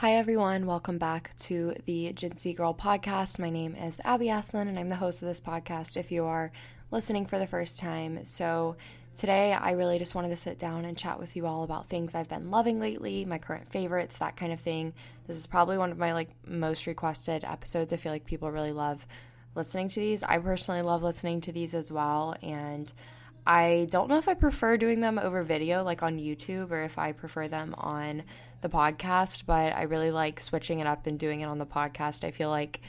Hi, everyone. Welcome back to the Gen Z Girl podcast. My name is Abby Aslin, and I'm the host of this podcast if you are listening for the first time. So, today I really just wanted to sit down and chat with you all about things I've been loving lately, my current favorites, that kind of thing. This is probably one of my like most requested episodes. I feel like people really love listening to these. I personally love listening to these as well, and I don't know if I prefer doing them over video, like on YouTube, or if I prefer them on the podcast, but I really like switching it up and doing it on the podcast. I feel like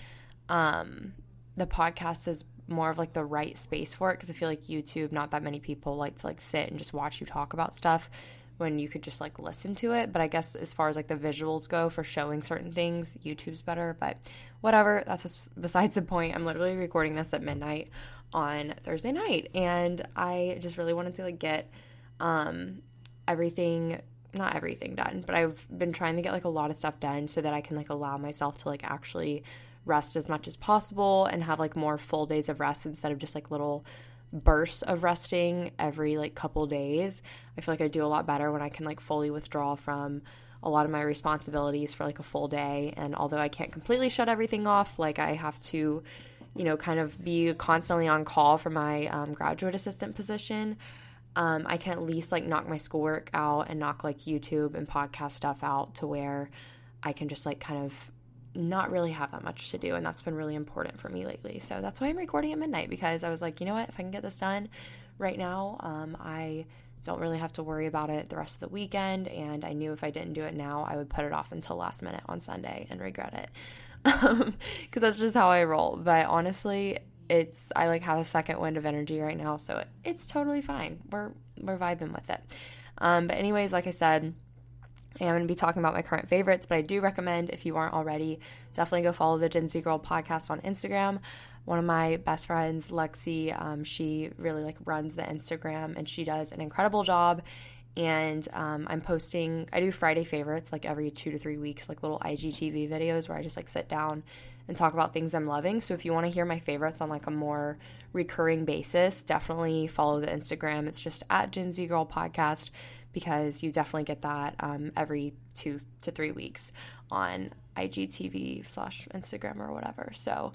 um, the podcast is more of like the right space for it because I feel like YouTube, not that many people like to like sit and just watch you talk about stuff when you could just like listen to it. But I guess as far as like the visuals go for showing certain things, YouTube's better. But whatever, that's besides the point. I'm literally recording this at midnight on Thursday night, and I just really wanted to like get um, everything not everything done, but I've been trying to get like a lot of stuff done so that I can like allow myself to like actually rest as much as possible and have like more full days of rest instead of just like little bursts of resting every like couple days. I feel like I do a lot better when I can like fully withdraw from a lot of my responsibilities for like a full day. And although I can't completely shut everything off, like I have to you know, kind of be constantly on call for my um, graduate assistant position, um, I can at least like knock my schoolwork out and knock like YouTube and podcast stuff out to where I can just like kind of not really have that much to do. And that's been really important for me lately. So that's why I'm recording at midnight because I was like, you know what, if I can get this done right now, um, I don't really have to worry about it the rest of the weekend. And I knew if I didn't do it now, I would put it off until last minute on Sunday and regret it because that's just how I roll. But honestly, it's I like have a second wind of energy right now, so it, it's totally fine. We're we're vibing with it. Um, but anyways, like I said. I am going to be talking about my current favorites, but I do recommend if you aren't already, definitely go follow the Gen Z Girl podcast on Instagram. One of my best friends, Lexi, um, she really like runs the Instagram and she does an incredible job and um, I'm posting. I do Friday favorites like every two to three weeks, like little IGTV videos where I just like sit down and talk about things I'm loving. So if you want to hear my favorites on like a more recurring basis, definitely follow the Instagram. It's just at Gen Z Girl Podcast because you definitely get that um, every two to three weeks on IGTV slash Instagram or whatever. So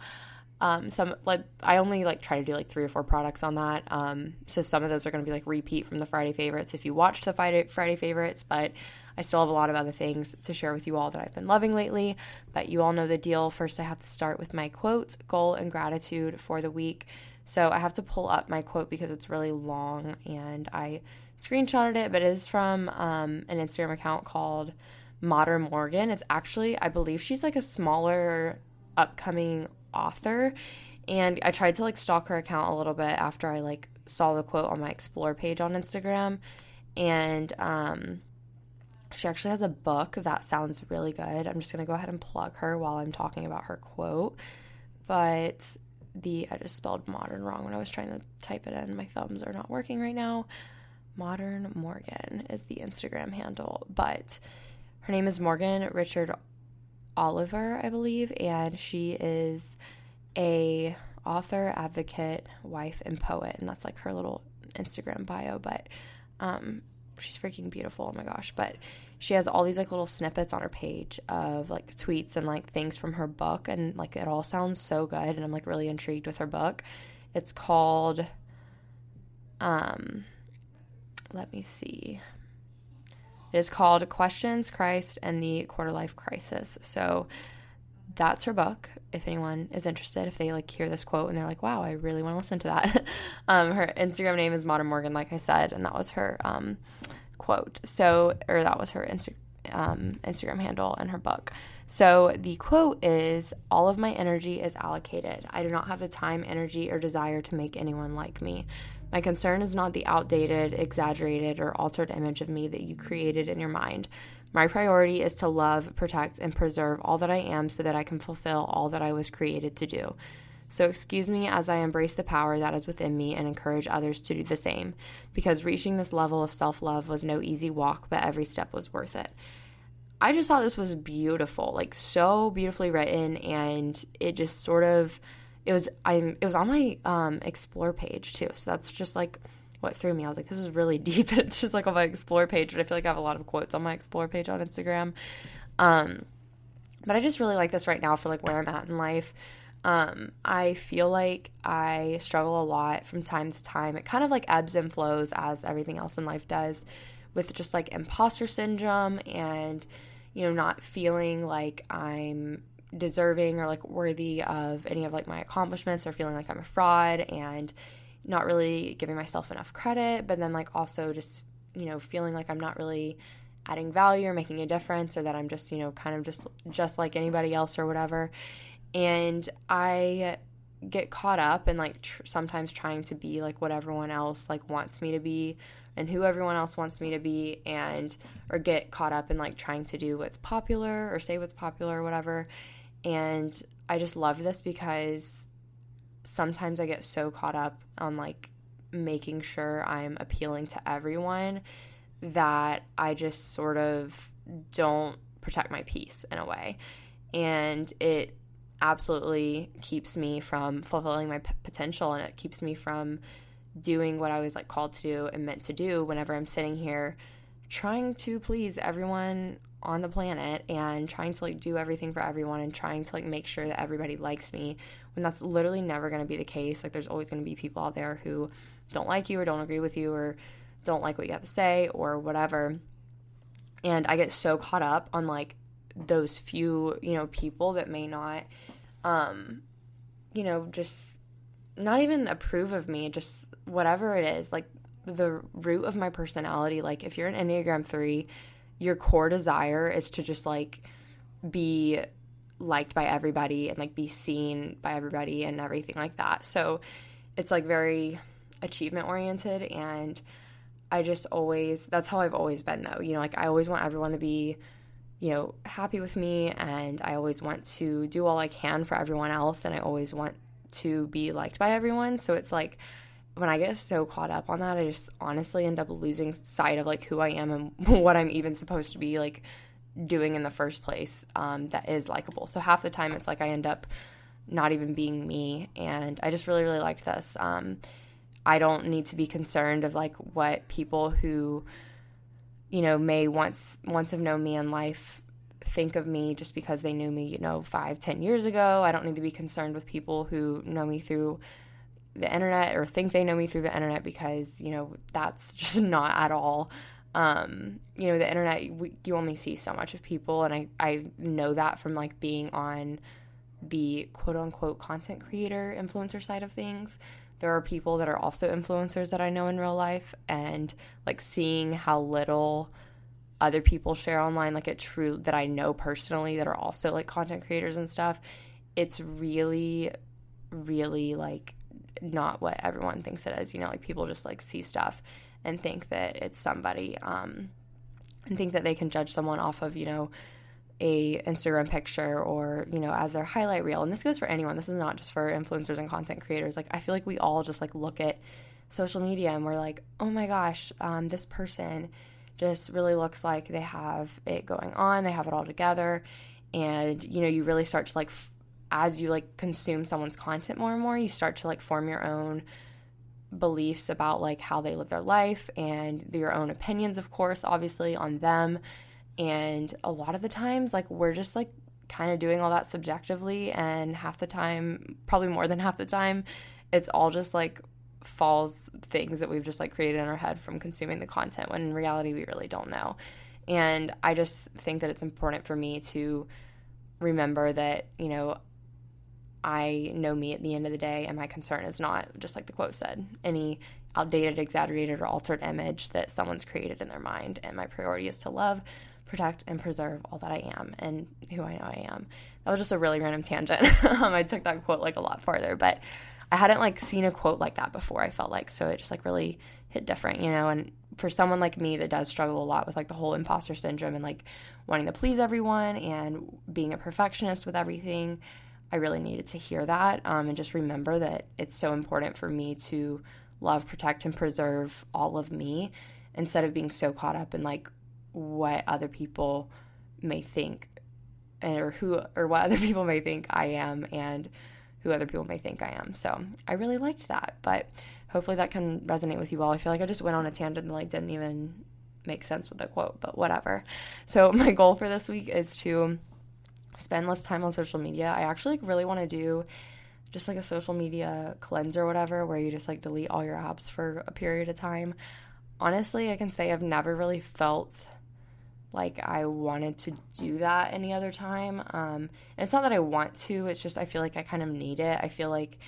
um, some like I only like try to do like three or four products on that. Um, so some of those are going to be like repeat from the Friday favorites if you watched the Friday Friday favorites, but I still have a lot of other things to share with you all that I've been loving lately. But you all know the deal. First, I have to start with my quote, goal, and gratitude for the week. So I have to pull up my quote because it's really long and I screenshotted it, but it is from um, an Instagram account called Modern Morgan. It's actually, I believe she's like a smaller upcoming author and I tried to like stalk her account a little bit after I like saw the quote on my explore page on Instagram and um she actually has a book that sounds really good. I'm just going to go ahead and plug her while I'm talking about her quote. But the I just spelled modern wrong when I was trying to type it in. My thumbs are not working right now. Modern Morgan is the Instagram handle, but her name is Morgan Richard Oliver, I believe, and she is a author, advocate, wife, and poet, and that's like her little Instagram bio. But um, she's freaking beautiful. Oh my gosh! But she has all these like little snippets on her page of like tweets and like things from her book, and like it all sounds so good, and I'm like really intrigued with her book. It's called, um, let me see. It is called Questions, Christ, and the Quarter Life Crisis. So that's her book. If anyone is interested, if they like hear this quote and they're like, "Wow, I really want to listen to that." um, her Instagram name is Modern Morgan, like I said, and that was her um, quote. So, or that was her Insta- um, Instagram handle and her book. So the quote is All of my energy is allocated. I do not have the time, energy, or desire to make anyone like me. My concern is not the outdated, exaggerated, or altered image of me that you created in your mind. My priority is to love, protect, and preserve all that I am so that I can fulfill all that I was created to do. So, excuse me as I embrace the power that is within me and encourage others to do the same, because reaching this level of self love was no easy walk, but every step was worth it. I just thought this was beautiful, like so beautifully written, and it just sort of it was I'm it was on my um, explore page too. So that's just like what threw me. I was like, this is really deep. It's just like on my explore page, but I feel like I have a lot of quotes on my explore page on Instagram. Um, but I just really like this right now for like where I'm at in life. Um, I feel like I struggle a lot from time to time. It kind of like ebbs and flows as everything else in life does with just like imposter syndrome and, you know, not feeling like I'm deserving or like worthy of any of like my accomplishments or feeling like I'm a fraud and not really giving myself enough credit, but then like also just, you know, feeling like I'm not really adding value or making a difference or that I'm just, you know, kind of just just like anybody else or whatever. And I get caught up in like tr- sometimes trying to be like what everyone else like wants me to be and who everyone else wants me to be and or get caught up in like trying to do what's popular or say what's popular or whatever and I just love this because sometimes I get so caught up on like making sure I'm appealing to everyone that I just sort of don't protect my peace in a way. And it absolutely keeps me from fulfilling my p- potential and it keeps me from doing what I was like called to do and meant to do whenever I'm sitting here trying to please everyone on the planet and trying to like do everything for everyone and trying to like make sure that everybody likes me when that's literally never going to be the case like there's always going to be people out there who don't like you or don't agree with you or don't like what you have to say or whatever and I get so caught up on like those few, you know, people that may not, um, you know, just not even approve of me, just whatever it is, like the root of my personality. Like, if you're an Enneagram 3, your core desire is to just like be liked by everybody and like be seen by everybody and everything like that. So it's like very achievement oriented and I just always that's how I've always been though. You know, like I always want everyone to be you know, happy with me and I always want to do all I can for everyone else and I always want to be liked by everyone. So it's like when I get so caught up on that, I just honestly end up losing sight of like who I am and what I'm even supposed to be like doing in the first place um, that is likable. So half the time it's like I end up not even being me. And I just really, really liked this. Um, I don't need to be concerned of like what people who you know, may once once have known me in life think of me just because they knew me, you know, five, ten years ago. I don't need to be concerned with people who know me through the internet or think they know me through the internet because, you know, that's just not at all. Um, you know, the internet, we, you only see so much of people. And I, I know that from like being on the quote unquote content creator influencer side of things there are people that are also influencers that I know in real life and like seeing how little other people share online like a true that I know personally that are also like content creators and stuff it's really really like not what everyone thinks it is you know like people just like see stuff and think that it's somebody um and think that they can judge someone off of you know a Instagram picture or, you know, as their highlight reel. And this goes for anyone. This is not just for influencers and content creators. Like I feel like we all just like look at social media and we're like, "Oh my gosh, um, this person just really looks like they have it going on. They have it all together." And, you know, you really start to like f- as you like consume someone's content more and more, you start to like form your own beliefs about like how they live their life and your own opinions of course obviously on them and a lot of the times, like, we're just like kind of doing all that subjectively. And half the time, probably more than half the time, it's all just like false things that we've just like created in our head from consuming the content when in reality, we really don't know. And I just think that it's important for me to remember that, you know, I know me at the end of the day, and my concern is not, just like the quote said, any outdated, exaggerated, or altered image that someone's created in their mind. And my priority is to love, protect and preserve all that I am and who I know I am. That was just a really random tangent. um, I took that quote like a lot farther, but I hadn't like seen a quote like that before. I felt like so it just like really hit different, you know. And for someone like me that does struggle a lot with like the whole imposter syndrome and like wanting to please everyone and being a perfectionist with everything, I really needed to hear that um, and just remember that it's so important for me to love, protect, and preserve all of me instead of being so caught up in like what other people may think or who or what other people may think I am and who other people may think I am. So I really liked that, but hopefully that can resonate with you all. I feel like I just went on a tangent and like didn't even make sense with the quote, but whatever. So my goal for this week is to spend less time on social media. I actually like, really want to do just like a social media cleanse or whatever where you just like delete all your apps for a period of time. Honestly, I can say I've never really felt like I wanted to do that any other time. Um, and it's not that I want to, it's just I feel like I kind of need it. I feel like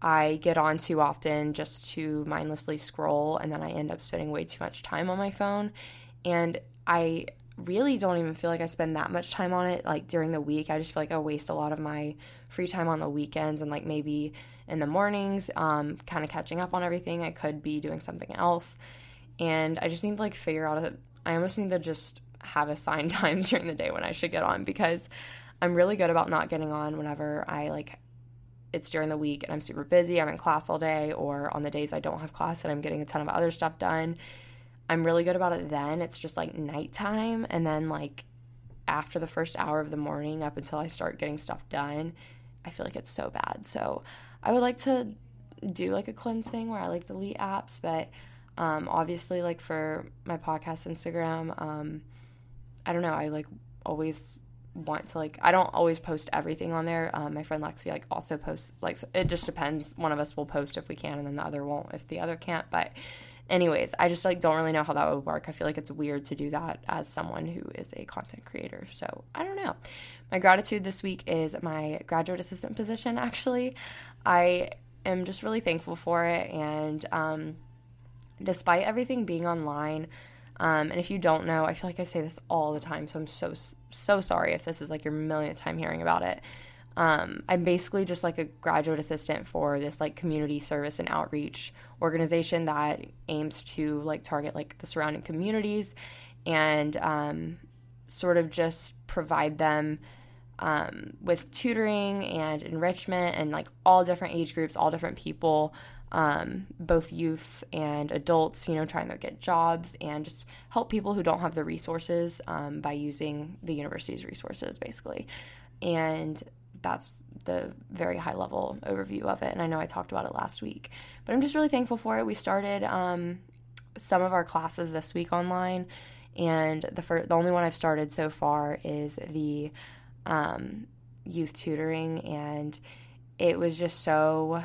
I get on too often just to mindlessly scroll and then I end up spending way too much time on my phone. And I really don't even feel like I spend that much time on it like during the week. I just feel like I waste a lot of my free time on the weekends and like maybe in the mornings, um, kind of catching up on everything. I could be doing something else. And I just need to like figure out a, I almost need to just have assigned times during the day when I should get on because I'm really good about not getting on whenever I like it's during the week and I'm super busy, I'm in class all day, or on the days I don't have class and I'm getting a ton of other stuff done. I'm really good about it then. It's just like nighttime and then like after the first hour of the morning up until I start getting stuff done, I feel like it's so bad. So I would like to do like a cleanse thing where I like delete apps, but um, obviously like for my podcast Instagram, um, I don't know, I like always want to like I don't always post everything on there. Um, my friend Lexi like also posts like it just depends. One of us will post if we can, and then the other won't if the other can't. But anyways, I just like don't really know how that would work. I feel like it's weird to do that as someone who is a content creator. So I don't know. My gratitude this week is my graduate assistant position. Actually, I am just really thankful for it, and um, despite everything being online. Um, and if you don't know, I feel like I say this all the time, so I'm so so sorry if this is like your millionth time hearing about it. Um, I'm basically just like a graduate assistant for this like community service and outreach organization that aims to like target like the surrounding communities and um, sort of just provide them um, with tutoring and enrichment and like all different age groups, all different people um, both youth and adults, you know, trying to get jobs and just help people who don't have the resources um, by using the university's resources, basically. And that's the very high level overview of it. And I know I talked about it last week, but I'm just really thankful for it. We started um, some of our classes this week online, and the first, the only one I've started so far is the um, youth tutoring, and it was just so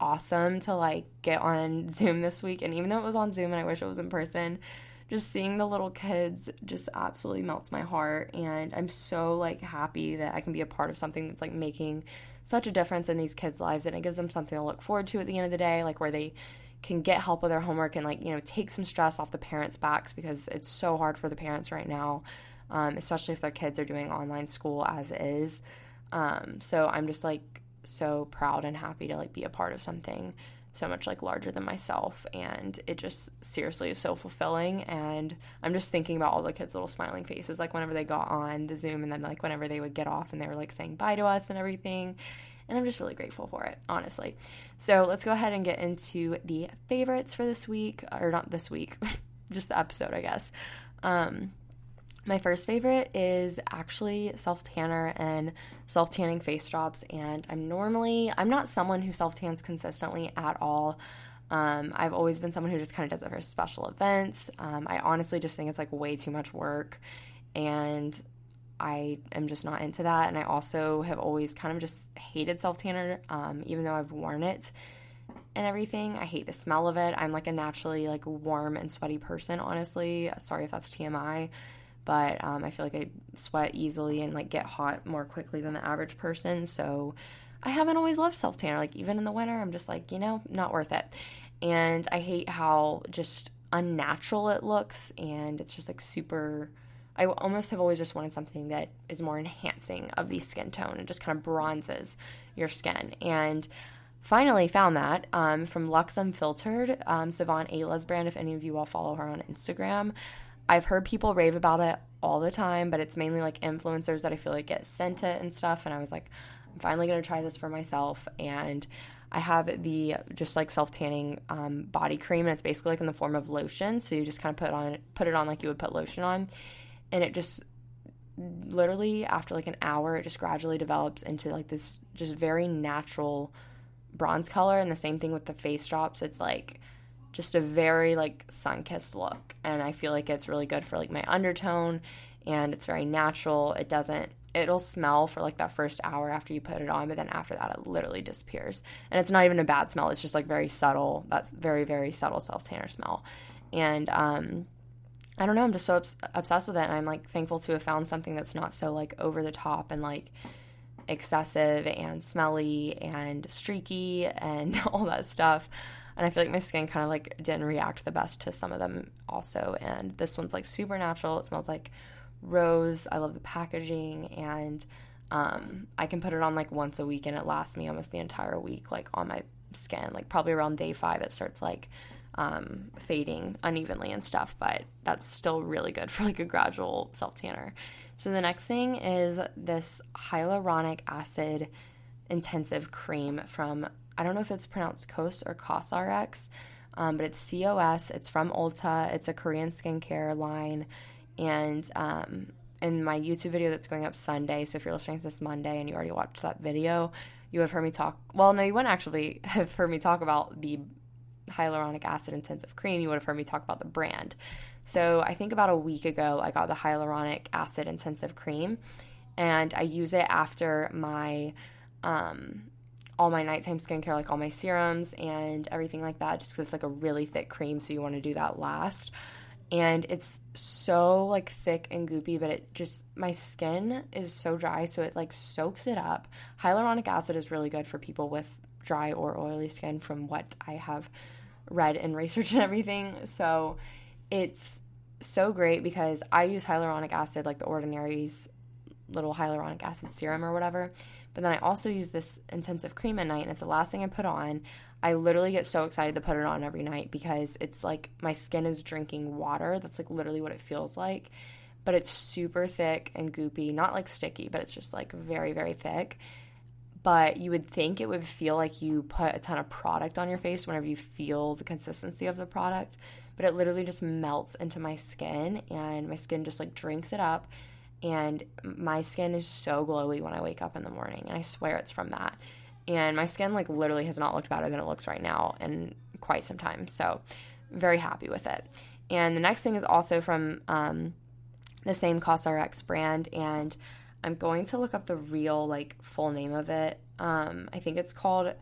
awesome to like get on Zoom this week. And even though it was on Zoom and I wish it was in person, just seeing the little kids just absolutely melts my heart. And I'm so like happy that I can be a part of something that's like making such a difference in these kids' lives. And it gives them something to look forward to at the end of the day, like where they can get help with their homework and like, you know, take some stress off the parents' backs because it's so hard for the parents right now, um, especially if their kids are doing online school as is. Um, so I'm just like so proud and happy to like be a part of something so much like larger than myself and it just seriously is so fulfilling and i'm just thinking about all the kids little smiling faces like whenever they got on the zoom and then like whenever they would get off and they were like saying bye to us and everything and i'm just really grateful for it honestly. So let's go ahead and get into the favorites for this week or not this week just the episode i guess. Um my first favorite is actually self tanner and self tanning face drops. And I'm normally, I'm not someone who self tans consistently at all. Um, I've always been someone who just kind of does it for special events. Um, I honestly just think it's like way too much work. And I am just not into that. And I also have always kind of just hated self tanner, um, even though I've worn it and everything. I hate the smell of it. I'm like a naturally like warm and sweaty person, honestly. Sorry if that's TMI but um, I feel like I sweat easily and like get hot more quickly than the average person. So I haven't always loved self tanner. Like even in the winter, I'm just like, you know, not worth it. And I hate how just unnatural it looks, and it's just like super. I almost have always just wanted something that is more enhancing of the skin tone and just kind of bronzes your skin. And finally found that um, from Luxe Unfiltered, um, Sivan Ayla's brand. If any of you all follow her on Instagram, I've heard people rave about it all the time, but it's mainly like influencers that I feel like get sent it and stuff. And I was like, I'm finally gonna try this for myself. And I have the just like self tanning um, body cream, and it's basically like in the form of lotion. So you just kind of put on put it on like you would put lotion on, and it just literally after like an hour, it just gradually develops into like this just very natural bronze color. And the same thing with the face drops. It's like just a very like sun kissed look and i feel like it's really good for like my undertone and it's very natural. It doesn't it'll smell for like that first hour after you put it on, but then after that it literally disappears. And it's not even a bad smell. It's just like very subtle. That's very very subtle self tanner smell. And um I don't know, I'm just so obs- obsessed with it and I'm like thankful to have found something that's not so like over the top and like excessive and smelly and streaky and all that stuff. And I feel like my skin kind of like didn't react the best to some of them also. And this one's like super natural. It smells like rose. I love the packaging and um, I can put it on like once a week and it lasts me almost the entire week, like on my skin. Like probably around day five, it starts like um, fading unevenly and stuff, but that's still really good for like a gradual self tanner. So the next thing is this hyaluronic acid intensive cream from I don't know if it's pronounced COS or COSRX, um, but it's COS. It's from Ulta. It's a Korean skincare line, and um, in my YouTube video that's going up Sunday. So if you're listening to this Monday and you already watched that video, you have heard me talk. Well, no, you wouldn't actually have heard me talk about the hyaluronic acid intensive cream. You would have heard me talk about the brand. So I think about a week ago, I got the hyaluronic acid intensive cream, and I use it after my um, all my nighttime skincare, like all my serums and everything like that, just because it's like a really thick cream, so you want to do that last. And it's so like thick and goopy, but it just my skin is so dry, so it like soaks it up. Hyaluronic acid is really good for people with dry or oily skin, from what I have read and research and everything. So it's so great because I use hyaluronic acid, like the Ordinary's little hyaluronic acid serum or whatever. But then I also use this intensive cream at night, and it's the last thing I put on. I literally get so excited to put it on every night because it's like my skin is drinking water. That's like literally what it feels like. But it's super thick and goopy, not like sticky, but it's just like very, very thick. But you would think it would feel like you put a ton of product on your face whenever you feel the consistency of the product but it literally just melts into my skin and my skin just like drinks it up and my skin is so glowy when I wake up in the morning and I swear it's from that. And my skin like literally has not looked better than it looks right now in quite some time. So very happy with it. And the next thing is also from um, the same COSRX brand and I'm going to look up the real like full name of it. Um, I think it's called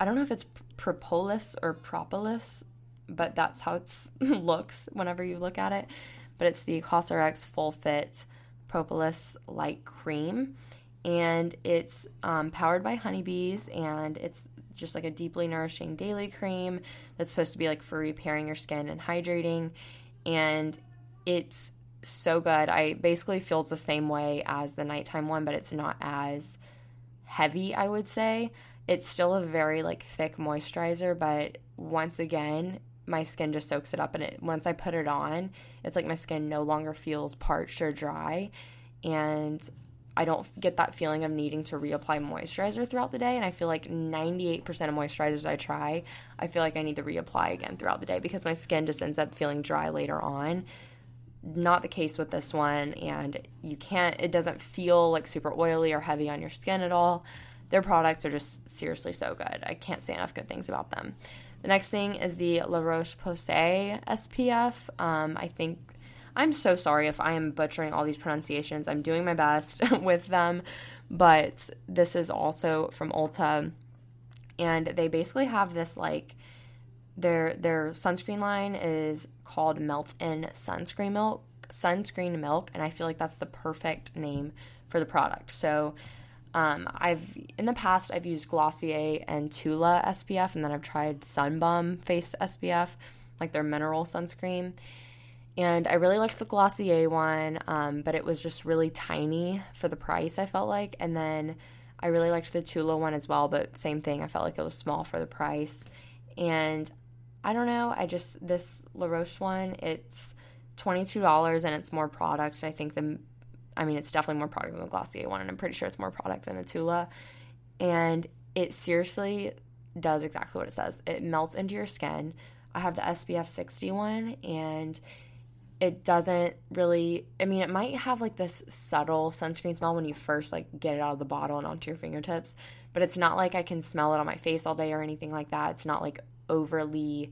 I don't know if it's propolis or propolis but that's how it looks whenever you look at it. But it's the COSRX Full Fit Propolis Light Cream. And it's um, powered by honeybees, and it's just like a deeply nourishing daily cream that's supposed to be like for repairing your skin and hydrating. And it's so good. I basically feels the same way as the nighttime one, but it's not as heavy, I would say. It's still a very like thick moisturizer, but once again, my skin just soaks it up and it once I put it on, it's like my skin no longer feels parched or dry and I don't get that feeling of needing to reapply moisturizer throughout the day and I feel like 98% of moisturizers I try, I feel like I need to reapply again throughout the day because my skin just ends up feeling dry later on. Not the case with this one and you can't it doesn't feel like super oily or heavy on your skin at all. Their products are just seriously so good. I can't say enough good things about them. The next thing is the La Roche Posay SPF. Um, I think I'm so sorry if I am butchering all these pronunciations. I'm doing my best with them, but this is also from Ulta, and they basically have this like their their sunscreen line is called Melt In Sunscreen Milk, Sunscreen Milk, and I feel like that's the perfect name for the product. So um, I've in the past I've used Glossier and Tula SPF, and then I've tried Sunbum Face SPF, like their mineral sunscreen. And I really liked the Glossier one, um, but it was just really tiny for the price. I felt like, and then I really liked the Tula one as well, but same thing. I felt like it was small for the price, and I don't know. I just this La Roche one, it's twenty two dollars and it's more product. I think the I mean, it's definitely more product than the Glossier one, and I'm pretty sure it's more product than the Tula. And it seriously does exactly what it says. It melts into your skin. I have the SPF 60 one, and it doesn't really. I mean, it might have like this subtle sunscreen smell when you first like get it out of the bottle and onto your fingertips, but it's not like I can smell it on my face all day or anything like that. It's not like overly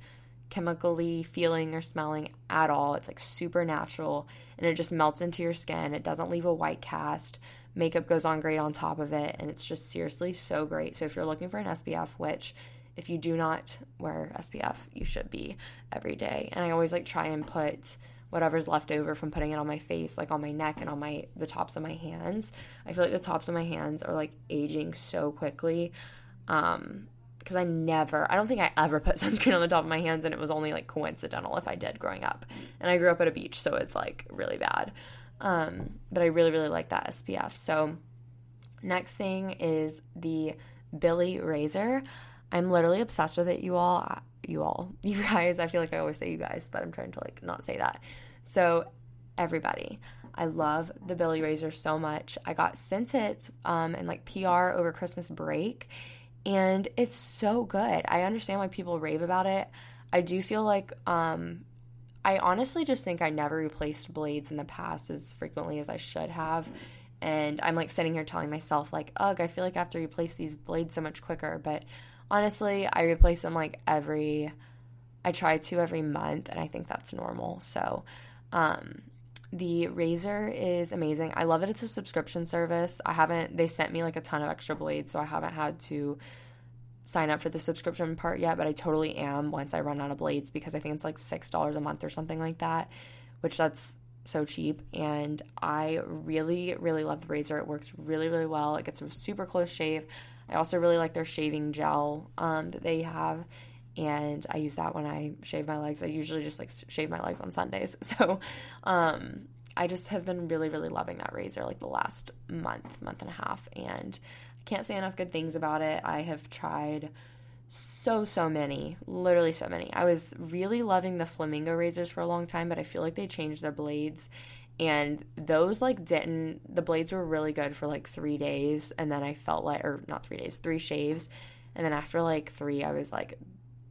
chemically feeling or smelling at all. It's like super natural and it just melts into your skin. It doesn't leave a white cast. Makeup goes on great on top of it and it's just seriously so great. So if you're looking for an SPF, which if you do not wear SPF, you should be every day. And I always like try and put whatever's left over from putting it on my face, like on my neck and on my the tops of my hands. I feel like the tops of my hands are like aging so quickly. Um, because I never, I don't think I ever put sunscreen on the top of my hands, and it was only like coincidental if I did growing up. And I grew up at a beach, so it's like really bad. Um, but I really, really like that SPF. So, next thing is the Billie Razor. I'm literally obsessed with it, you all. You all, you guys. I feel like I always say you guys, but I'm trying to like not say that. So, everybody, I love the Billie Razor so much. I got sent it um, like PR over Christmas break and it's so good. I understand why people rave about it. I do feel like um, I honestly just think I never replaced blades in the past as frequently as I should have. And I'm like sitting here telling myself, like, ugh, I feel like I have to replace these blades so much quicker. But honestly, I replace them like every, I try to every month, and I think that's normal. So, um, the razor is amazing. I love that it's a subscription service. I haven't, they sent me like a ton of extra blades, so I haven't had to sign up for the subscription part yet, but I totally am once I run out of blades because I think it's like $6 a month or something like that, which that's so cheap. And I really, really love the razor. It works really, really well. It gets a super close shave. I also really like their shaving gel um, that they have and I use that when I shave my legs. I usually just like shave my legs on Sundays. So, um, I just have been really, really loving that razor like the last month, month and a half, and I can't say enough good things about it. I have tried so, so many, literally so many. I was really loving the flamingo razors for a long time, but I feel like they changed their blades. And those like didn't, the blades were really good for like three days. And then I felt like, or not three days, three shaves. And then after like three, I was like,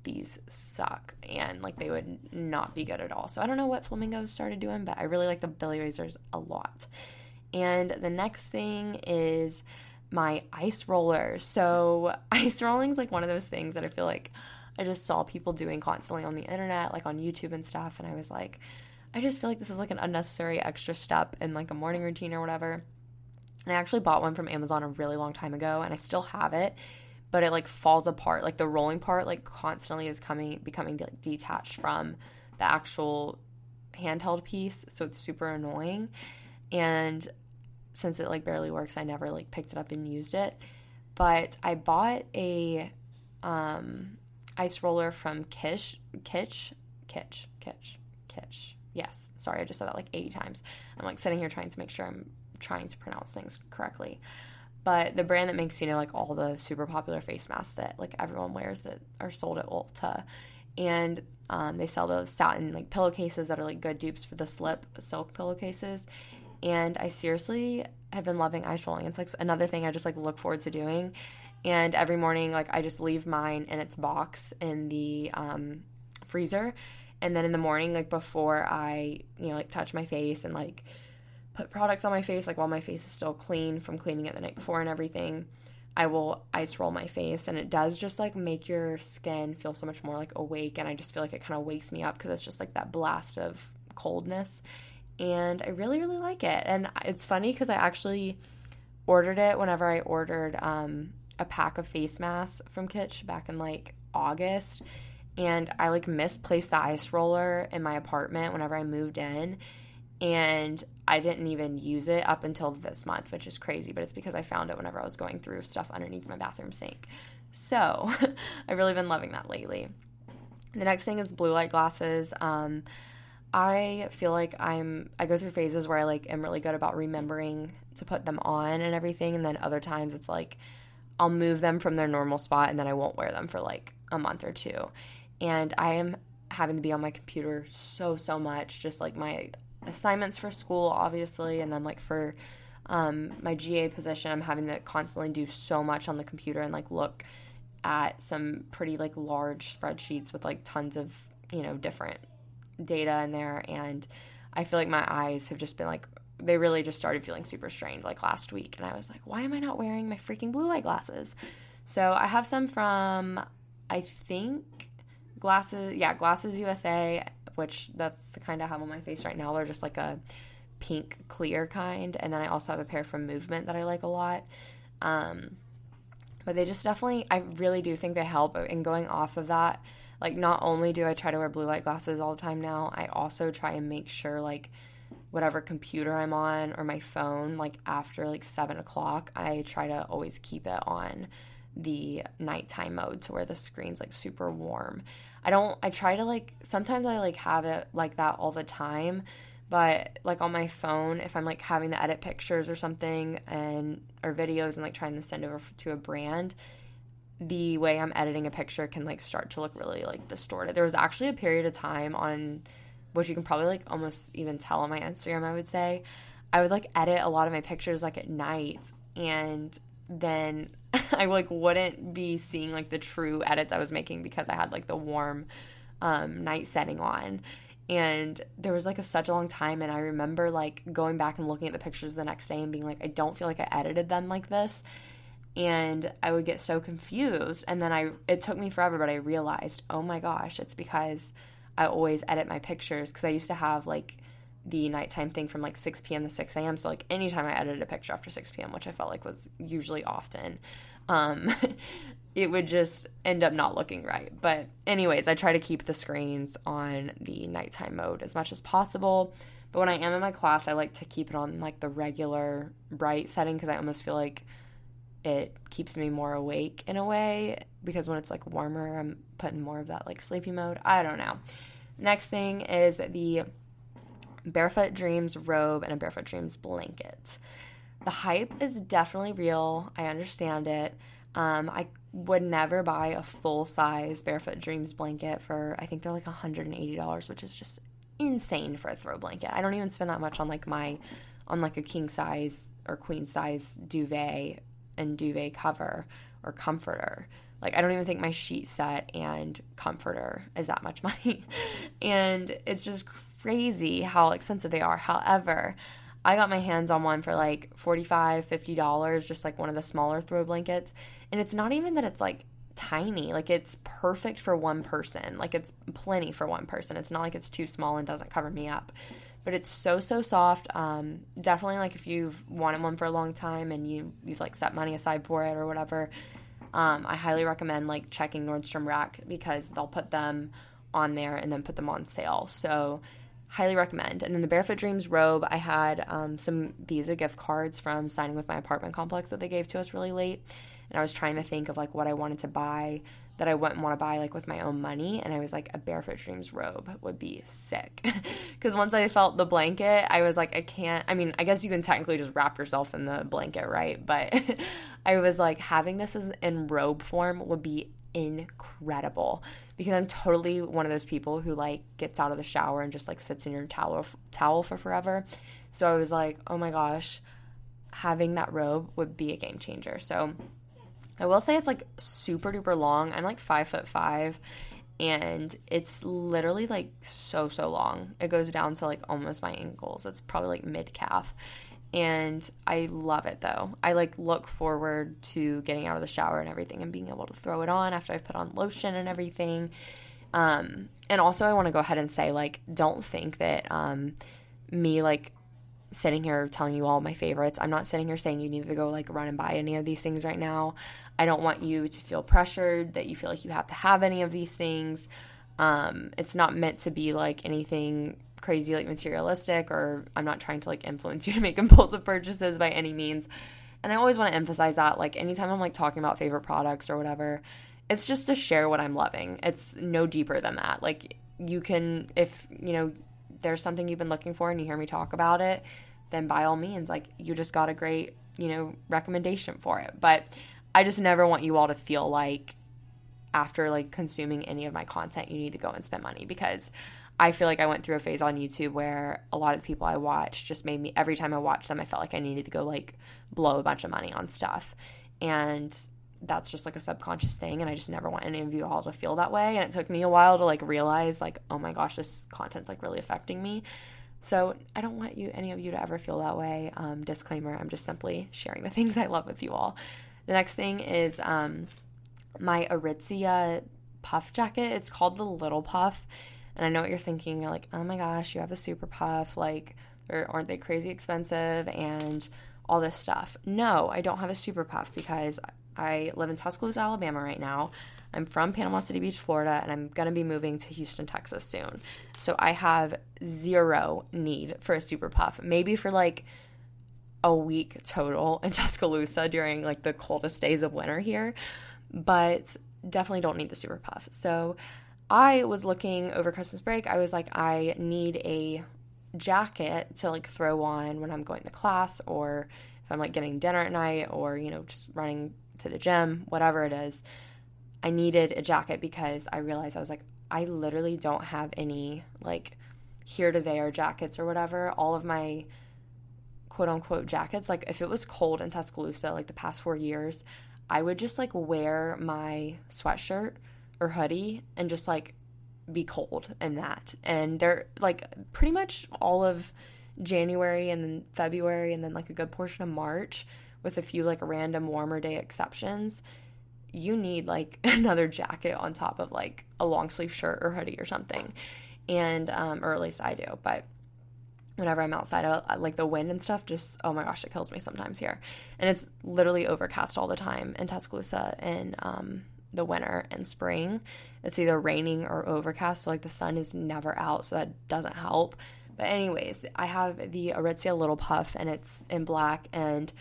these suck and like they would not be good at all. So I don't know what flamingos started doing, but I really like the Billie Razors a lot. And the next thing is my ice roller. So ice rolling is like one of those things that I feel like I just saw people doing constantly on the internet, like on YouTube and stuff, and I was like, I just feel like this is like an unnecessary extra step in like a morning routine or whatever. And I actually bought one from Amazon a really long time ago and I still have it but it like falls apart. Like the rolling part like constantly is coming becoming like detached from the actual handheld piece, so it's super annoying. And since it like barely works, I never like picked it up and used it. But I bought a um, ice roller from Kish, Kitsch, Kitsch, Kitsch, Kitsch. Yes, sorry, I just said that like 80 times. I'm like sitting here trying to make sure I'm trying to pronounce things correctly but the brand that makes you know like all the super popular face masks that like everyone wears that are sold at Ulta, and um, they sell those satin like pillowcases that are like good dupes for the slip silk pillowcases, and I seriously have been loving ice rolling. It's like another thing I just like look forward to doing, and every morning like I just leave mine in its box in the um, freezer, and then in the morning like before I you know like touch my face and like put products on my face, like while my face is still clean from cleaning it the night before and everything. I will ice roll my face and it does just like make your skin feel so much more like awake and I just feel like it kind of wakes me up because it's just like that blast of coldness and I really really like it and it's funny because I actually ordered it whenever I ordered um, a pack of face masks from Kitsch back in like August and I like misplaced the ice roller in my apartment whenever I moved in and I didn't even use it up until this month, which is crazy, but it's because I found it whenever I was going through stuff underneath my bathroom sink. So I've really been loving that lately. The next thing is blue light glasses. Um, I feel like I'm I go through phases where I like am really good about remembering to put them on and everything, and then other times it's like I'll move them from their normal spot and then I won't wear them for like a month or two. And I am having to be on my computer so so much, just like my assignments for school, obviously, and then like for um, my GA position, I'm having to constantly do so much on the computer and like look at some pretty like large spreadsheets with like tons of you know different data in there, and I feel like my eyes have just been like they really just started feeling super strained like last week, and I was like, why am I not wearing my freaking blue light glasses? So I have some from I think glasses, yeah, glasses USA, which that's the kind I have on my face right now. They're just like a pink clear kind, and then I also have a pair from Movement that I like a lot. Um, but they just definitely, I really do think they help. And going off of that, like not only do I try to wear blue light glasses all the time now, I also try and make sure like whatever computer I'm on or my phone, like after like seven o'clock, I try to always keep it on the nighttime mode to where the screen's like super warm. I don't I try to like sometimes I like have it like that all the time, but like on my phone if I'm like having to edit pictures or something and or videos and like trying to send over to a brand, the way I'm editing a picture can like start to look really like distorted. There was actually a period of time on which you can probably like almost even tell on my Instagram, I would say. I would like edit a lot of my pictures like at night and then I like wouldn't be seeing like the true edits I was making because I had like the warm um, night setting on. And there was like a such a long time, and I remember like going back and looking at the pictures the next day and being like, I don't feel like I edited them like this. And I would get so confused. And then I, it took me forever, but I realized, oh my gosh, it's because I always edit my pictures because I used to have like the nighttime thing from like 6 p.m. to 6 a.m. So like anytime I edited a picture after 6 p.m., which I felt like was usually often, um, it would just end up not looking right. But anyways, I try to keep the screens on the nighttime mode as much as possible. But when I am in my class, I like to keep it on like the regular bright setting because I almost feel like it keeps me more awake in a way because when it's like warmer, I'm putting more of that like sleepy mode. I don't know. Next thing is the Barefoot Dreams robe and a Barefoot Dreams blanket. The hype is definitely real. I understand it. Um, I would never buy a full size Barefoot Dreams blanket for, I think they're like $180, which is just insane for a throw blanket. I don't even spend that much on like my, on like a king size or queen size duvet and duvet cover or comforter. Like, I don't even think my sheet set and comforter is that much money. and it's just crazy how expensive they are. However, I got my hands on one for like $45, $50, just like one of the smaller throw blankets. And it's not even that it's like tiny, like it's perfect for one person. Like it's plenty for one person. It's not like it's too small and doesn't cover me up. But it's so so soft. Um, definitely like if you've wanted one for a long time and you you've like set money aside for it or whatever, um, I highly recommend like checking Nordstrom Rack because they'll put them on there and then put them on sale. So highly recommend. And then the Barefoot Dreams robe, I had um, some Visa gift cards from signing with my apartment complex that they gave to us really late. And I was trying to think of like what I wanted to buy that I wouldn't want to buy like with my own money. And I was like, a Barefoot Dreams robe would be sick. Because once I felt the blanket, I was like, I can't. I mean, I guess you can technically just wrap yourself in the blanket, right? But I was like, having this in robe form would be incredible because I'm totally one of those people who like gets out of the shower and just like sits in your towel towel for forever. So I was like, "Oh my gosh, having that robe would be a game changer." So I will say it's like super duper long. I'm like 5 foot 5 and it's literally like so so long. It goes down to like almost my ankles. It's probably like mid calf and I love it though. I like look forward to getting out of the shower and everything and being able to throw it on after I've put on lotion and everything. Um, and also, I want to go ahead and say, like, don't think that um, me like sitting here telling you all my favorites. I'm not sitting here saying you need to go like run and buy any of these things right now. I don't want you to feel pressured that you feel like you have to have any of these things. Um, it's not meant to be like anything crazy like materialistic or I'm not trying to like influence you to make impulsive purchases by any means. And I always want to emphasize that like anytime I'm like talking about favorite products or whatever, it's just to share what I'm loving. It's no deeper than that. Like you can if, you know, there's something you've been looking for and you hear me talk about it, then by all means like you just got a great, you know, recommendation for it. But I just never want you all to feel like after like consuming any of my content you need to go and spend money because I feel like I went through a phase on YouTube where a lot of the people I watched just made me every time I watched them I felt like I needed to go like blow a bunch of money on stuff. And that's just like a subconscious thing and I just never want any of you all to feel that way. And it took me a while to like realize like, oh my gosh, this content's like really affecting me. So I don't want you any of you to ever feel that way. Um, disclaimer, I'm just simply sharing the things I love with you all. The next thing is um, my Aritzia puff jacket. It's called the Little Puff. And I know what you're thinking. You're like, oh my gosh, you have a super puff. Like, aren't they crazy expensive and all this stuff? No, I don't have a super puff because I live in Tuscaloosa, Alabama right now. I'm from Panama City Beach, Florida, and I'm going to be moving to Houston, Texas soon. So I have zero need for a super puff. Maybe for like a week total in Tuscaloosa during like the coldest days of winter here, but definitely don't need the super puff. So I was looking over Christmas break. I was like, I need a jacket to like throw on when I'm going to class or if I'm like getting dinner at night or, you know, just running to the gym, whatever it is. I needed a jacket because I realized I was like, I literally don't have any like here to there jackets or whatever. All of my quote unquote jackets, like if it was cold in Tuscaloosa, like the past four years, I would just like wear my sweatshirt or hoodie and just like be cold and that. And they're like pretty much all of January and then February and then like a good portion of March with a few like random warmer day exceptions. You need like another jacket on top of like a long sleeve shirt or hoodie or something. And, um, or at least I do. But whenever I'm outside, of, like the wind and stuff, just oh my gosh, it kills me sometimes here. And it's literally overcast all the time in Tuscaloosa and um, the winter and spring. It's either raining or overcast, so like the sun is never out, so that doesn't help. But anyways, I have the Aritzia Little Puff, and it's in black, and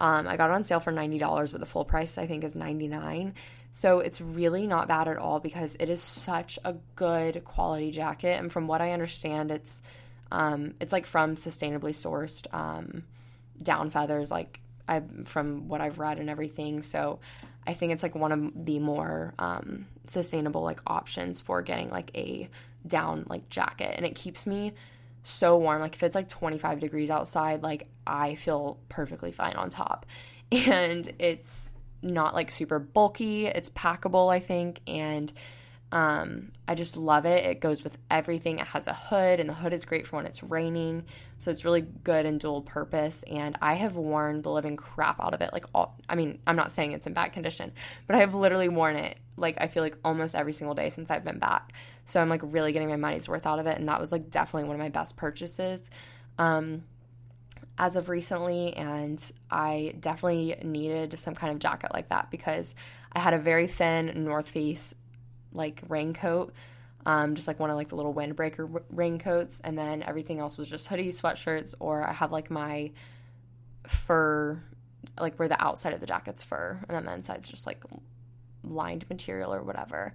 um, I got it on sale for ninety dollars, but the full price I think is ninety nine. So it's really not bad at all because it is such a good quality jacket, and from what I understand, it's um, it's like from sustainably sourced um, down feathers, like I from what I've read and everything. So I think it's like one of the more um, sustainable like options for getting like a down like jacket, and it keeps me so warm. Like if it's like 25 degrees outside, like I feel perfectly fine on top, and it's not like super bulky. It's packable, I think, and um, I just love it. It goes with everything. It has a hood, and the hood is great for when it's raining. So it's really good and dual purpose. And I have worn the living crap out of it. Like, all, I mean, I'm not saying it's in bad condition, but I have literally worn it, like, I feel like almost every single day since I've been back. So I'm like really getting my money's worth out of it. And that was like definitely one of my best purchases. Um, as of recently, and I definitely needed some kind of jacket like that because I had a very thin North Face like raincoat, um, just like one of like the little windbreaker raincoats, and then everything else was just hoodies, sweatshirts, or I have like my fur, like where the outside of the jacket's fur, and then the inside's just like lined material or whatever.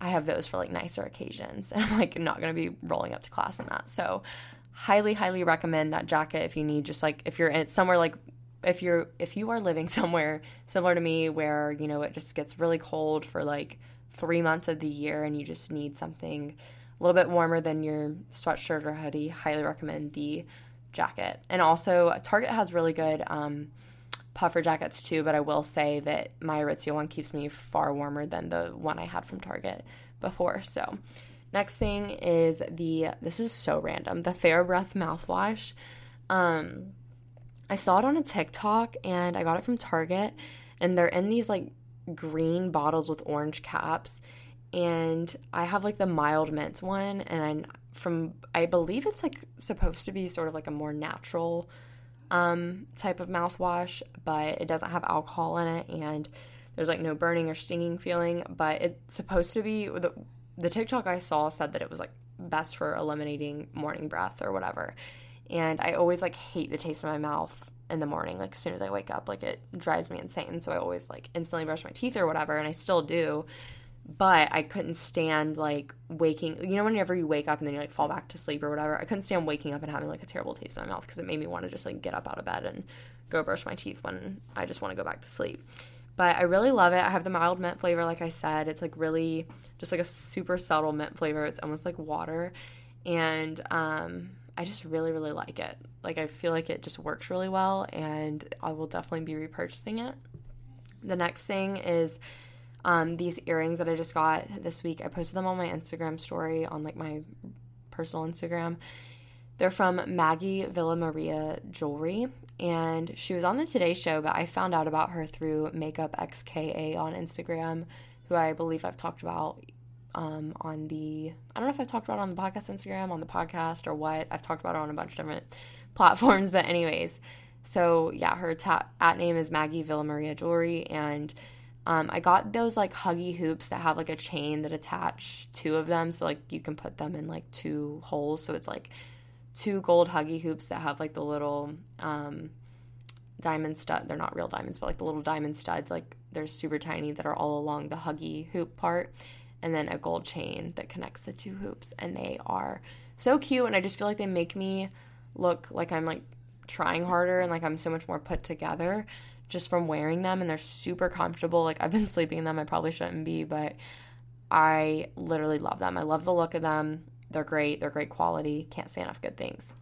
I have those for like nicer occasions, and I'm like not gonna be rolling up to class in that. So, highly, highly recommend that jacket if you need just like if you're in somewhere like if you're if you are living somewhere similar to me where you know it just gets really cold for like three months of the year and you just need something a little bit warmer than your sweatshirt or hoodie, highly recommend the jacket. And also, Target has really good um, puffer jackets too, but I will say that my Aritzia one keeps me far warmer than the one I had from Target before. So, next thing is the this is so random the TheraBreath mouthwash. Um, I saw it on a TikTok and I got it from Target, and they're in these like green bottles with orange caps and I have like the mild mint one and I, from I believe it's like supposed to be sort of like a more natural um, type of mouthwash, but it doesn't have alcohol in it and there's like no burning or stinging feeling, but it's supposed to be the the TikTok I saw said that it was like best for eliminating morning breath or whatever. And I always like hate the taste in my mouth in the morning like as soon as i wake up like it drives me insane. So i always like instantly brush my teeth or whatever and i still do. But i couldn't stand like waking you know whenever you wake up and then you like fall back to sleep or whatever i couldn't stand waking up and having like a terrible taste in my mouth because it made me want to just like get up out of bed and go brush my teeth when i just want to go back to sleep. But i really love it. I have the mild mint flavor like i said. It's like really just like a super subtle mint flavor. It's almost like water. And um I just really, really like it. Like, I feel like it just works really well, and I will definitely be repurchasing it. The next thing is um, these earrings that I just got this week. I posted them on my Instagram story on like my personal Instagram. They're from Maggie Villa Maria Jewelry, and she was on the Today Show, but I found out about her through Makeup XKA on Instagram, who I believe I've talked about um, on the, I don't know if I've talked about it on the podcast Instagram, on the podcast, or what. I've talked about it on a bunch of different platforms, but, anyways. So, yeah, her ta- at name is Maggie Villamaria Jewelry, and um, I got those like huggy hoops that have like a chain that attach two of them, so like you can put them in like two holes. So it's like two gold huggy hoops that have like the little um, diamond stud. They're not real diamonds, but like the little diamond studs, like they're super tiny that are all along the huggy hoop part, and then a gold chain that connects the two hoops, and they are so cute. And I just feel like they make me look like I'm like trying harder and like I'm so much more put together just from wearing them and they're super comfortable. Like I've been sleeping in them, I probably shouldn't be, but I literally love them. I love the look of them. They're great. They're great quality. Can't say enough good things.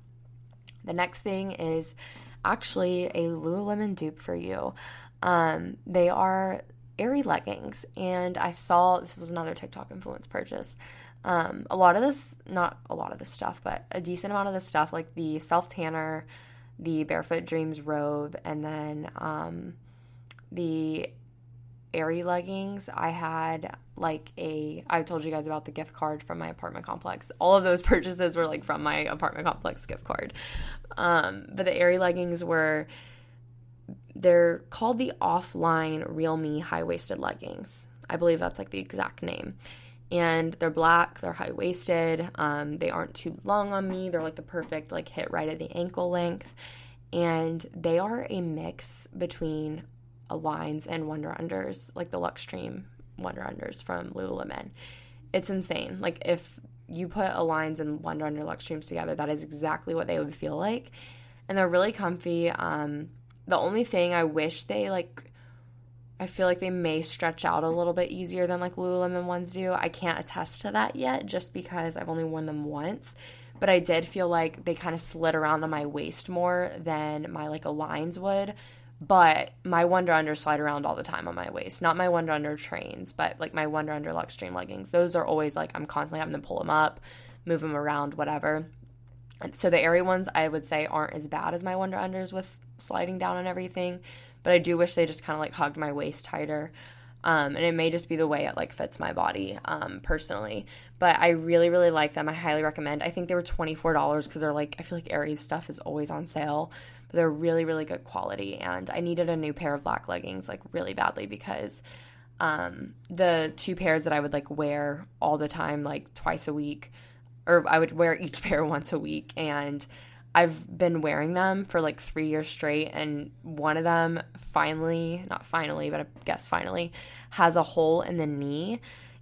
The next thing is actually a Lululemon dupe for you. Um, they are Aerie leggings, and I saw this was another TikTok influence purchase. Um, a lot of this, not a lot of this stuff, but a decent amount of this stuff, like the self tanner, the Barefoot Dreams robe, and then um, the Aerie leggings. I had like a, I told you guys about the gift card from my apartment complex. All of those purchases were like from my apartment complex gift card. Um, but the Aerie leggings were, they're called the offline Real Me high waisted leggings. I believe that's like the exact name. And they're black, they're high waisted, um, they aren't too long on me. They're like the perfect, like hit right at the ankle length. And they are a mix between Aligns and Wunder Unders, like the Luxtreme Wunder Unders from Lululemon. It's insane. Like if you put Aligns and Wunder Under Luxtremes together, that is exactly what they would feel like. And they're really comfy. Um, the only thing I wish they like I feel like they may stretch out a little bit easier than like Lululemon ones do. I can't attest to that yet just because I've only worn them once. But I did feel like they kind of slid around on my waist more than my like Aligns would. But my Wunder Under slide around all the time on my waist. Not my Wunder Under trains, but like my Wunder Under Luxtreme leggings. Those are always like I'm constantly having to pull them up, move them around, whatever. So the Aerie ones I would say aren't as bad as my Wunder Unders with sliding down and everything but I do wish they just kind of like hugged my waist tighter. Um, and it may just be the way it like fits my body um, personally but i really really like them i highly recommend i think they were $24 because they're like i feel like Aerie's stuff is always on sale but they're really really good quality and i needed a new pair of black leggings like really badly because um, the two pairs that i would like wear all the time like twice a week or i would wear each pair once a week and I've been wearing them for like three years straight, and one of them finally, not finally, but I guess finally, has a hole in the knee,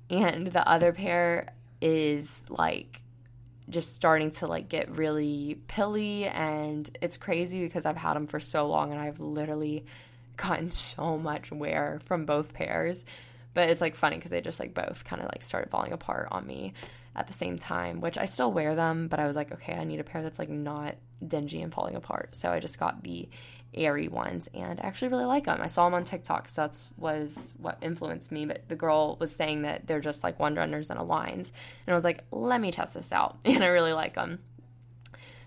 and the other pair is like just starting to like get really pilly, and it's crazy because I've had them for so long, and I've literally gotten so much wear from both pairs. But it's like funny because they just like both kind of like started falling apart on me at the same time, which I still wear them, but I was like, okay, I need a pair that's like not dingy and falling apart. So I just got the Aerie ones and I actually really like them. I saw them on TikTok, so that's was what influenced me. But the girl was saying that they're just like Wunder Unders and Aligns, and I was like, let me test this out, and I really like them.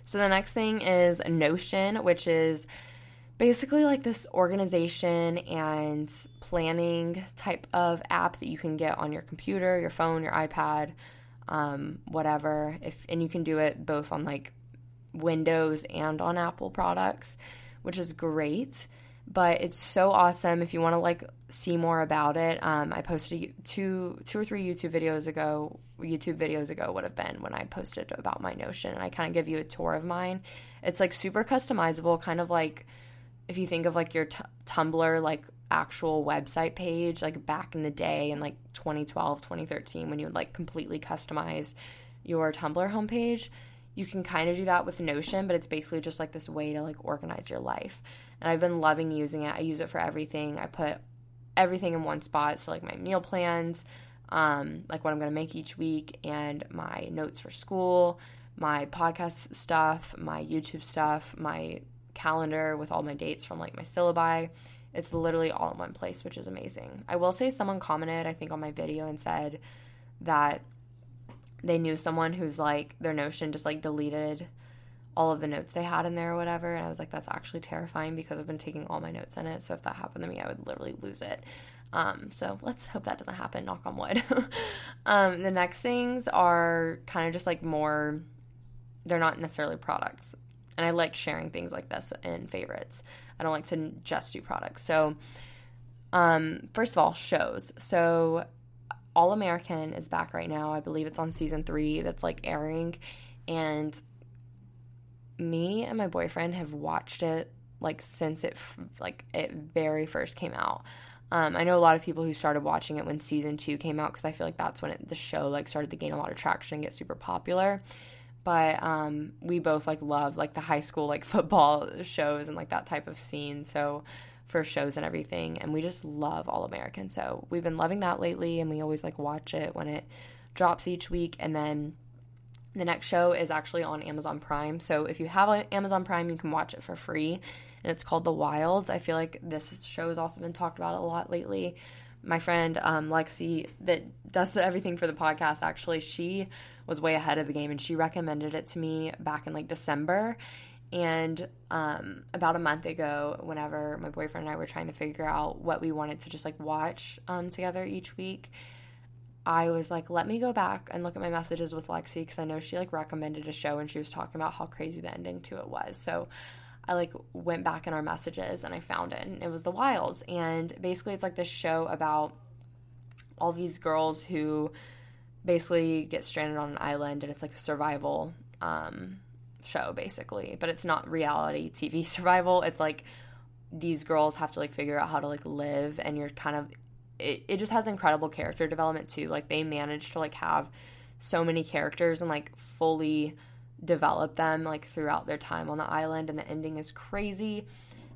So the next thing is Notion, which is basically like this organization and planning type of app that you can get on your computer, your phone, your iPad, um, whatever. If and you can do it both on like Windows and on Apple products, which is great. But it's so awesome. If you want to like see more about it, um, I posted two, two or three YouTube videos ago. YouTube videos ago would have been when I posted about my Notion, and I kind of give you a tour of mine. It's like super customizable, kind of like if you think of like your t- Tumblr like actual website page like back in the day in like 2012 2013 when you would like completely customize your tumblr homepage you can kind of do that with notion but it's basically just like this way to like organize your life. And i've been loving using it. I use it for everything. I put everything in one spot so like my meal plans um, like what i'm going to make each week and my notes for school my podcast stuff my youtube stuff my calendar with all my dates from like my syllabi it's literally all in one place, which is amazing. I will say someone commented, I think, on my video and said that they knew someone who's like their Notion just like deleted all of the notes they had in there or whatever. And I was like, that's actually terrifying because I've been taking all my notes in it. So if that happened to me, I would literally lose it. Um, so let's hope that doesn't happen, knock on wood. um, the next things are kind of just like more, they're not necessarily products. And I like sharing things like this in favorites. I don't like to just do products. So, um, first of all, shows. So, All American is back right now. I believe it's on season three that's like airing. And me and my boyfriend have watched it like since it like it very first came out. Um, I know a lot of people who started watching it when season two came out because I feel like that's when it, the show like started to gain a lot of traction and get super popular. But um, we both like love like the high school like football shows and like that type of scene. So for shows and everything, and we just love All American. So we've been loving that lately, and we always like watch it when it drops each week, and then the next show is actually on Amazon Prime. So if you have Amazon Prime, you can watch it for free. And it's called The Wilds. I feel like this show has also been talked about a lot lately. My friend um, Lexi, that does the, everything for the podcast, actually, she was way ahead of the game and she recommended it to me back in like December. And um, about a month ago, whenever my boyfriend and I were trying to figure out what we wanted to just like watch um, together each week, I was like, let me go back and look at my messages with Lexi because I know she like recommended a show and she was talking about how crazy the ending to it was. So I like went back in our messages and I found it and it was The Wilds. And basically, it's like this show about all these girls who basically get stranded on an island and it's like a survival um, show basically, but it's not reality TV survival. It's like these girls have to like figure out how to like live and you're kind of it, it just has incredible character development too. Like they manage to like have so many characters and like fully develop them like throughout their time on the island and the ending is crazy.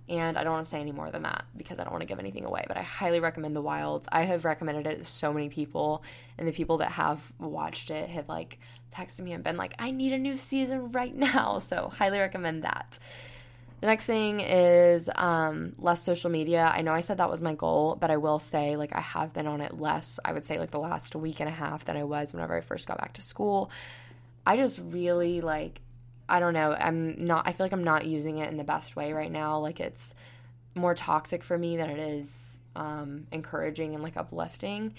And I don't want to say any more than that because I don't want to give anything away, but I highly recommend The Wilds. I have recommended it to so many people, and the people that have watched it have like texted me and been like, I need a new season right now. So, highly recommend that. The next thing is um, less social media. I know I said that was my goal, but I will say, like, I have been on it less, I would say, like, the last week and a half than I was whenever I first got back to school. I just really, like, I don't know, I'm not, I feel like I'm not using it in the best way right now. Like, it's more toxic for me than it is um, encouraging and, like, uplifting.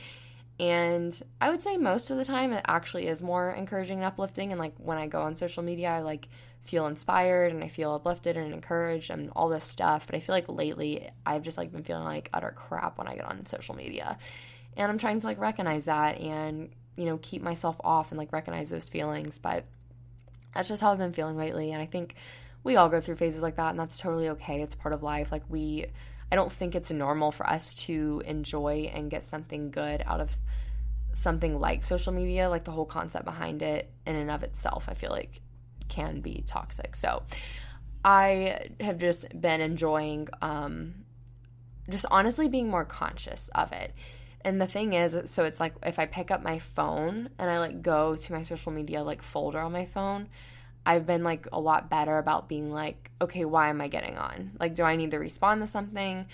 And I would say most of the time it actually is more encouraging and uplifting. And like when I go on social media, I like feel inspired and I feel uplifted and encouraged and all this stuff. But I feel like lately I've just like been feeling like utter crap when I get on social media. And I'm trying to like recognize that and, you know, keep myself off and like recognize those feelings. But that's just how I've been feeling lately. And I think we all go through phases like that and that's totally okay. It's part of life. Like we I don't think it's normal for us to enjoy and get something good out of something like social media, like the whole concept behind it in and of itself, I feel like can be toxic. So I have just been enjoying um, just honestly being more conscious of it. And the thing is, so it's like if I pick up my phone and I like go to my social media like folder on my phone, I've been like a lot better about being like, okay, why am I getting on? Like, do I need to respond to something?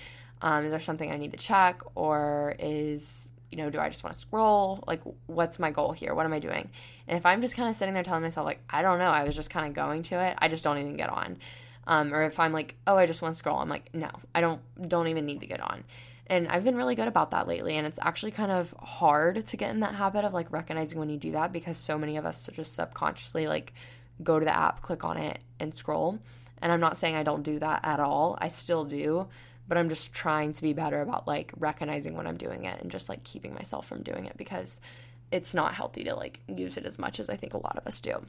Um, is there something I need to check? Or is, you know, do I just want to scroll? Like, what's my goal here? What am I doing? And if I'm just kind of sitting there telling myself, like, I don't know, I was just kind of going to it, I just don't even get on. Um, or if I'm like, oh, I just want to scroll, I'm like, no, I don't, don't even need to get on. And I've been really good about that lately. And it's actually kind of hard to get in that habit of like recognizing when you do that because so many of us just subconsciously like go to the app, click on it, and scroll. And I'm not saying I don't do that at all. I still do, but I'm just trying to be better about like recognizing when I'm doing it and just like keeping myself from doing it because it's not healthy to like use it as much as I think a lot of us do.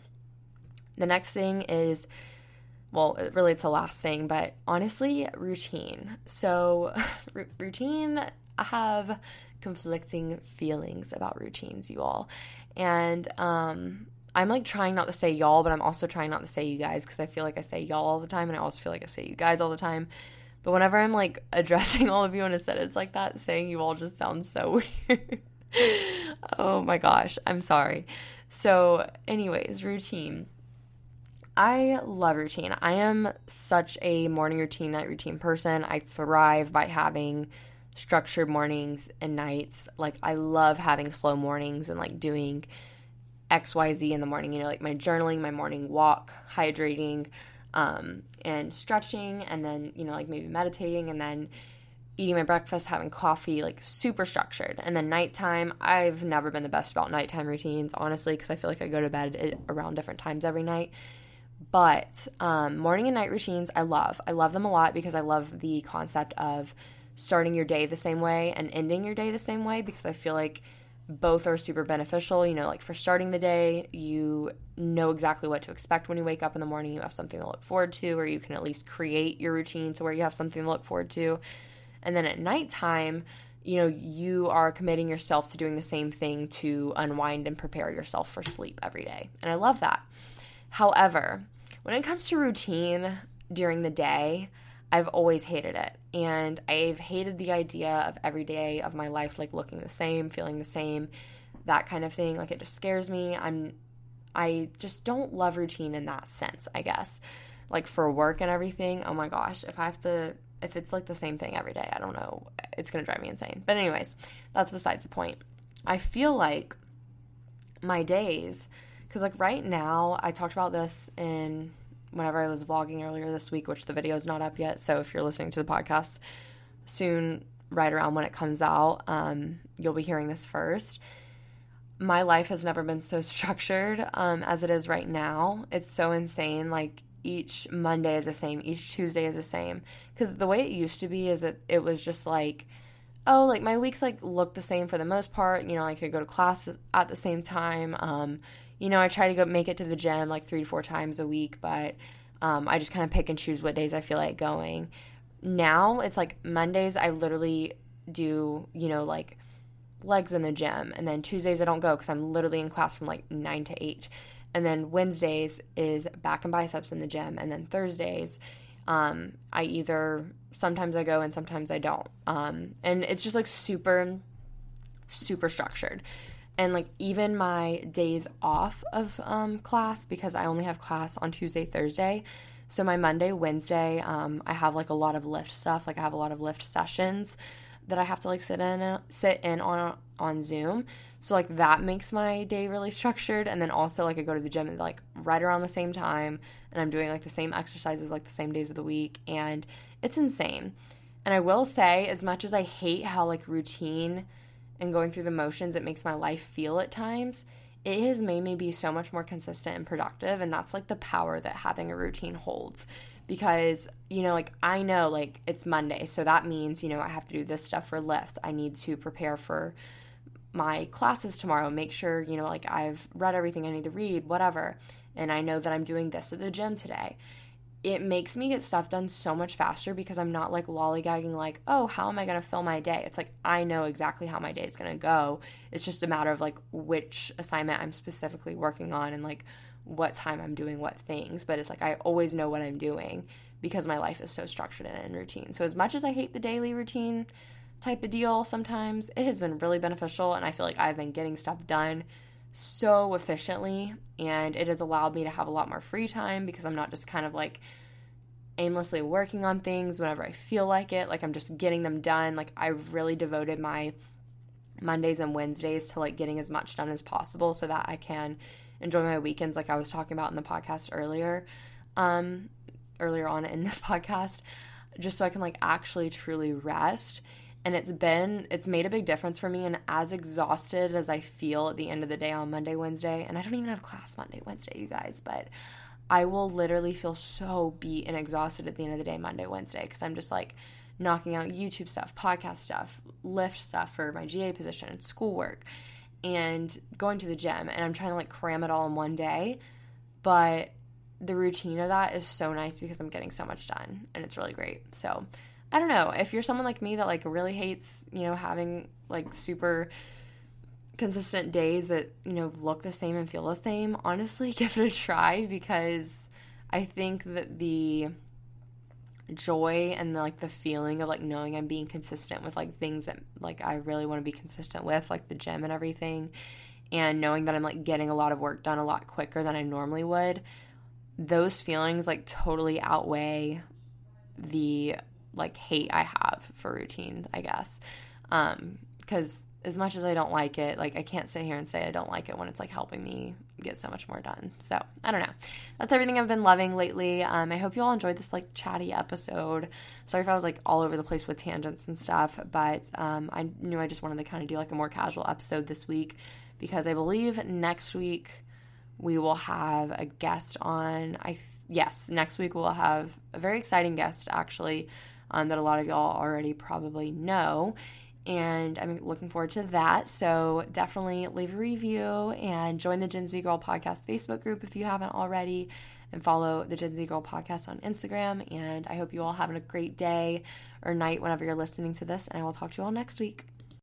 The next thing is well, really it's a last thing, but honestly, routine. So, r- routine, I have conflicting feelings about routines, you all. And um I'm like trying not to say y'all, but I'm also trying not to say you guys because I feel like I say y'all all the time and I also feel like I say you guys all the time. But whenever I'm like addressing all of you in a sentence like that, saying you all just sounds so weird. oh my gosh, I'm sorry. So, anyways, routine. I love routine. I am such a morning routine, night routine person. I thrive by having structured mornings and nights. Like, I love having slow mornings and like doing XYZ in the morning, you know, like my journaling, my morning walk, hydrating, um, and stretching, and then, you know, like maybe meditating, and then eating my breakfast, having coffee, like super structured. And then nighttime, I've never been the best about nighttime routines, honestly, because I feel like I go to bed around different times every night. But um, morning and night routines, I love. I love them a lot because I love the concept of starting your day the same way and ending your day the same way because I feel like both are super beneficial. You know, like for starting the day, you know exactly what to expect when you wake up in the morning. You have something to look forward to, or you can at least create your routine to where you have something to look forward to. And then at nighttime, you know, you are committing yourself to doing the same thing to unwind and prepare yourself for sleep every day. And I love that. However, when it comes to routine during the day, I've always hated it. And I've hated the idea of every day of my life like looking the same, feeling the same, that kind of thing. Like it just scares me. I'm I just don't love routine in that sense, I guess. Like for work and everything, oh my gosh, if I have to if it's like the same thing every day, I don't know. It's going to drive me insane. But, anyways, that's besides the point. I feel like my days, because like right now, I talked about this in whenever I was vlogging earlier this week, which the video is not up yet. So, if you're listening to the podcast soon, right around when it comes out, um, you'll be hearing this first. My life has never been so structured um, as it is right now. It's so insane. Like, each Monday is the same, each Tuesday is the same. Because the way it used to be is that it was just like, oh, like my weeks like look the same for the most part. You know, I could go to class at the same time. Um, you know, I try to go make it to the gym like three to four times a week, but um, I just kind of pick and choose what days I feel like going. Now it's like Mondays, I literally do, you know, like legs in the gym. And then Tuesdays, I don't go because I'm literally in class from like nine to eight. And then Wednesdays is back and biceps in the gym. And then Thursdays, um, I either sometimes I go and sometimes I don't. Um, and it's just like super, super structured. And like even my days off of um, class, because I only have class on Tuesday, Thursday. So my Monday, Wednesday, um, I have like a lot of lift stuff. Like I have a lot of lift sessions that I have to like sit in sit in on on Zoom. So like that makes my day really structured and then also like I go to the gym like right around the same time and I'm doing like the same exercises like the same days of the week and it's insane. And I will say as much as I hate how like routine and going through the motions it makes my life feel at times, it has made me be so much more consistent and productive and that's like the power that having a routine holds. Because you know like i know like it's monday so that means you know i have to do this stuff for lift i need to prepare for my classes tomorrow make sure you know like i've read everything i need to read whatever. And i know that i'm doing this at the gym today it makes me get stuff done so much faster because i'm not like lollygagging like oh how am i going to fill my day? It's like i know exactly how my day is going to go. It's just a matter of like which assignment i'm specifically working on and like what time I'm doing what things, but it's like I always know what I'm doing because my life is so structured and in routine. So as much as I hate the daily routine type of deal sometimes, it has been really beneficial and I feel like I've been getting stuff done so efficiently and it has allowed me to have a lot more free time because I'm not just kind of like aimlessly working on things whenever I feel like it. Like I'm just getting them done. Like I've really devoted my Mondays and Wednesdays to like getting as much done as possible so that I can enjoy my weekends like I was talking about in the podcast earlier. Um earlier on in this podcast just so I can like actually truly rest. And it's been it's made a big difference for me and as exhausted as I feel at the end of the day on Monday, Wednesday, and I don't even have class Monday, Wednesday, you guys, but I will literally feel so beat and exhausted at the end of the day Monday, Wednesday because I'm just like knocking out YouTube stuff, podcast stuff, lift stuff for my GA position schoolwork and going to the gym and I'm trying to like cram it all in one day. But the routine of that is so nice because I'm getting so much done and it's really great. So, I don't know, if you're someone like me that like really hates, you know, having like super consistent days that, you know, look the same and feel the same, honestly, give it a try because I think that the joy and the, like the feeling of like knowing I'm being consistent with like things that like I really want to be consistent with, like the gym and everything, and knowing that I'm like getting a lot of work done a lot quicker than I normally would, those feelings like totally outweigh the like hate I have for routine, I guess. Um, because as much as I don't like it, like I can't sit here and say I don't like it when it's like helping me get so much more done. So I don't know. That's everything I've been loving lately. Um, I hope you all enjoyed this like chatty episode. Sorry if I was like all over the place with tangents and stuff, but um, I knew I just wanted to kind of do like a more casual episode this week because I believe next week we will have a guest on. I yes, next week we'll have a very exciting guest actually um, that a lot of y'all already probably know and I'm looking forward to that. So definitely leave a review and join the Gen Z Girl Podcast Facebook group if you haven't already, and follow the Gen Z Girl Podcast on Instagram. And I hope you all having a great day or night whenever you're listening to this, and I will talk to you all next week.